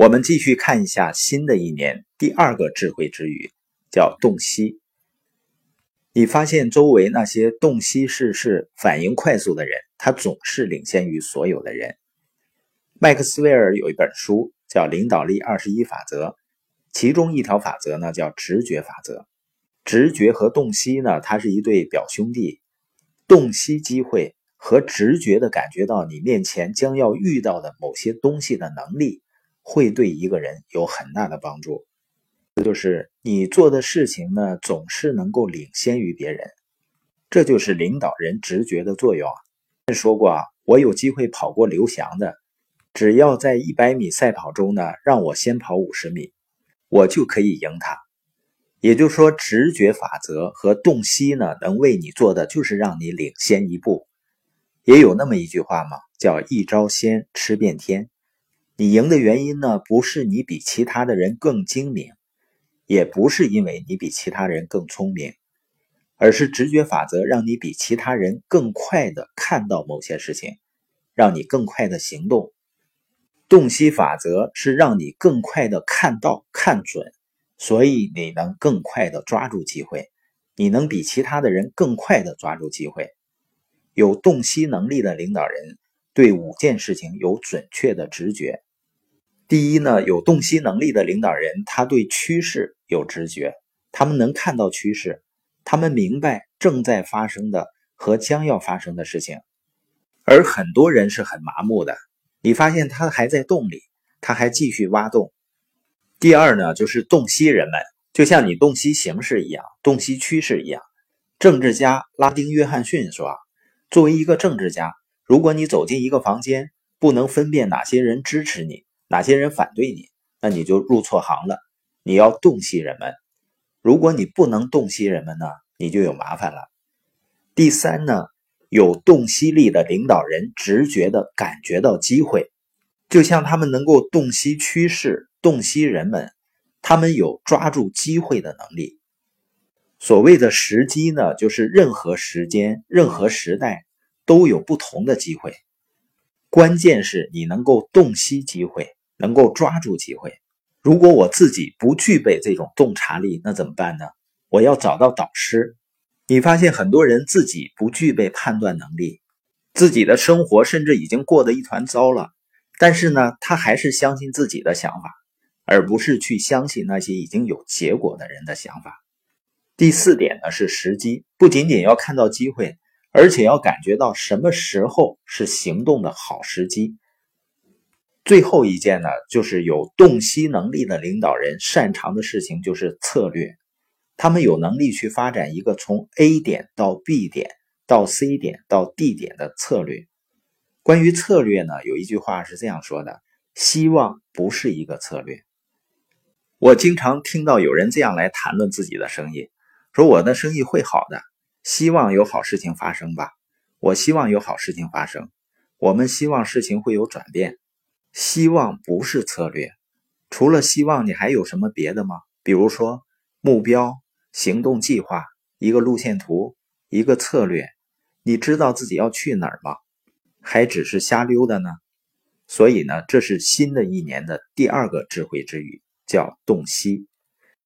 我们继续看一下新的一年第二个智慧之语，叫洞悉。你发现周围那些洞悉世事、反应快速的人，他总是领先于所有的人。麦克斯韦尔有一本书叫《领导力二十一法则》，其中一条法则呢叫直觉法则。直觉和洞悉呢，它是一对表兄弟。洞悉机会和直觉的感觉到你面前将要遇到的某些东西的能力。会对一个人有很大的帮助，这就是你做的事情呢，总是能够领先于别人，这就是领导人直觉的作用啊。说过啊，我有机会跑过刘翔的，只要在一百米赛跑中呢，让我先跑五十米，我就可以赢他。也就是说，直觉法则和洞悉呢，能为你做的就是让你领先一步。也有那么一句话嘛，叫一招鲜吃遍天。你赢的原因呢，不是你比其他的人更精明，也不是因为你比其他人更聪明，而是直觉法则让你比其他人更快的看到某些事情，让你更快的行动。洞悉法则是让你更快的看到、看准，所以你能更快的抓住机会，你能比其他的人更快的抓住机会。有洞悉能力的领导人对五件事情有准确的直觉。第一呢，有洞悉能力的领导人，他对趋势有直觉，他们能看到趋势，他们明白正在发生的和将要发生的事情。而很多人是很麻木的，你发现他还在洞里，他还继续挖洞。第二呢，就是洞悉人们，就像你洞悉形势一样，洞悉趋势一样。政治家拉丁·约翰逊说：“作为一个政治家，如果你走进一个房间，不能分辨哪些人支持你。”哪些人反对你，那你就入错行了。你要洞悉人们，如果你不能洞悉人们呢，你就有麻烦了。第三呢，有洞悉力的领导人直觉的感觉到机会，就像他们能够洞悉趋势、洞悉人们，他们有抓住机会的能力。所谓的时机呢，就是任何时间、任何时代都有不同的机会，关键是你能够洞悉机会。能够抓住机会。如果我自己不具备这种洞察力，那怎么办呢？我要找到导师。你发现很多人自己不具备判断能力，自己的生活甚至已经过得一团糟了，但是呢，他还是相信自己的想法，而不是去相信那些已经有结果的人的想法。第四点呢是时机，不仅仅要看到机会，而且要感觉到什么时候是行动的好时机。最后一件呢，就是有洞悉能力的领导人擅长的事情就是策略，他们有能力去发展一个从 A 点到 B 点到 C 点到 D 点的策略。关于策略呢，有一句话是这样说的：希望不是一个策略。我经常听到有人这样来谈论自己的生意，说我的生意会好的，希望有好事情发生吧。我希望有好事情发生，我们希望事情会有转变。希望不是策略，除了希望，你还有什么别的吗？比如说目标、行动计划、一个路线图、一个策略，你知道自己要去哪儿吗？还只是瞎溜达呢？所以呢，这是新的一年的第二个智慧之语，叫洞悉。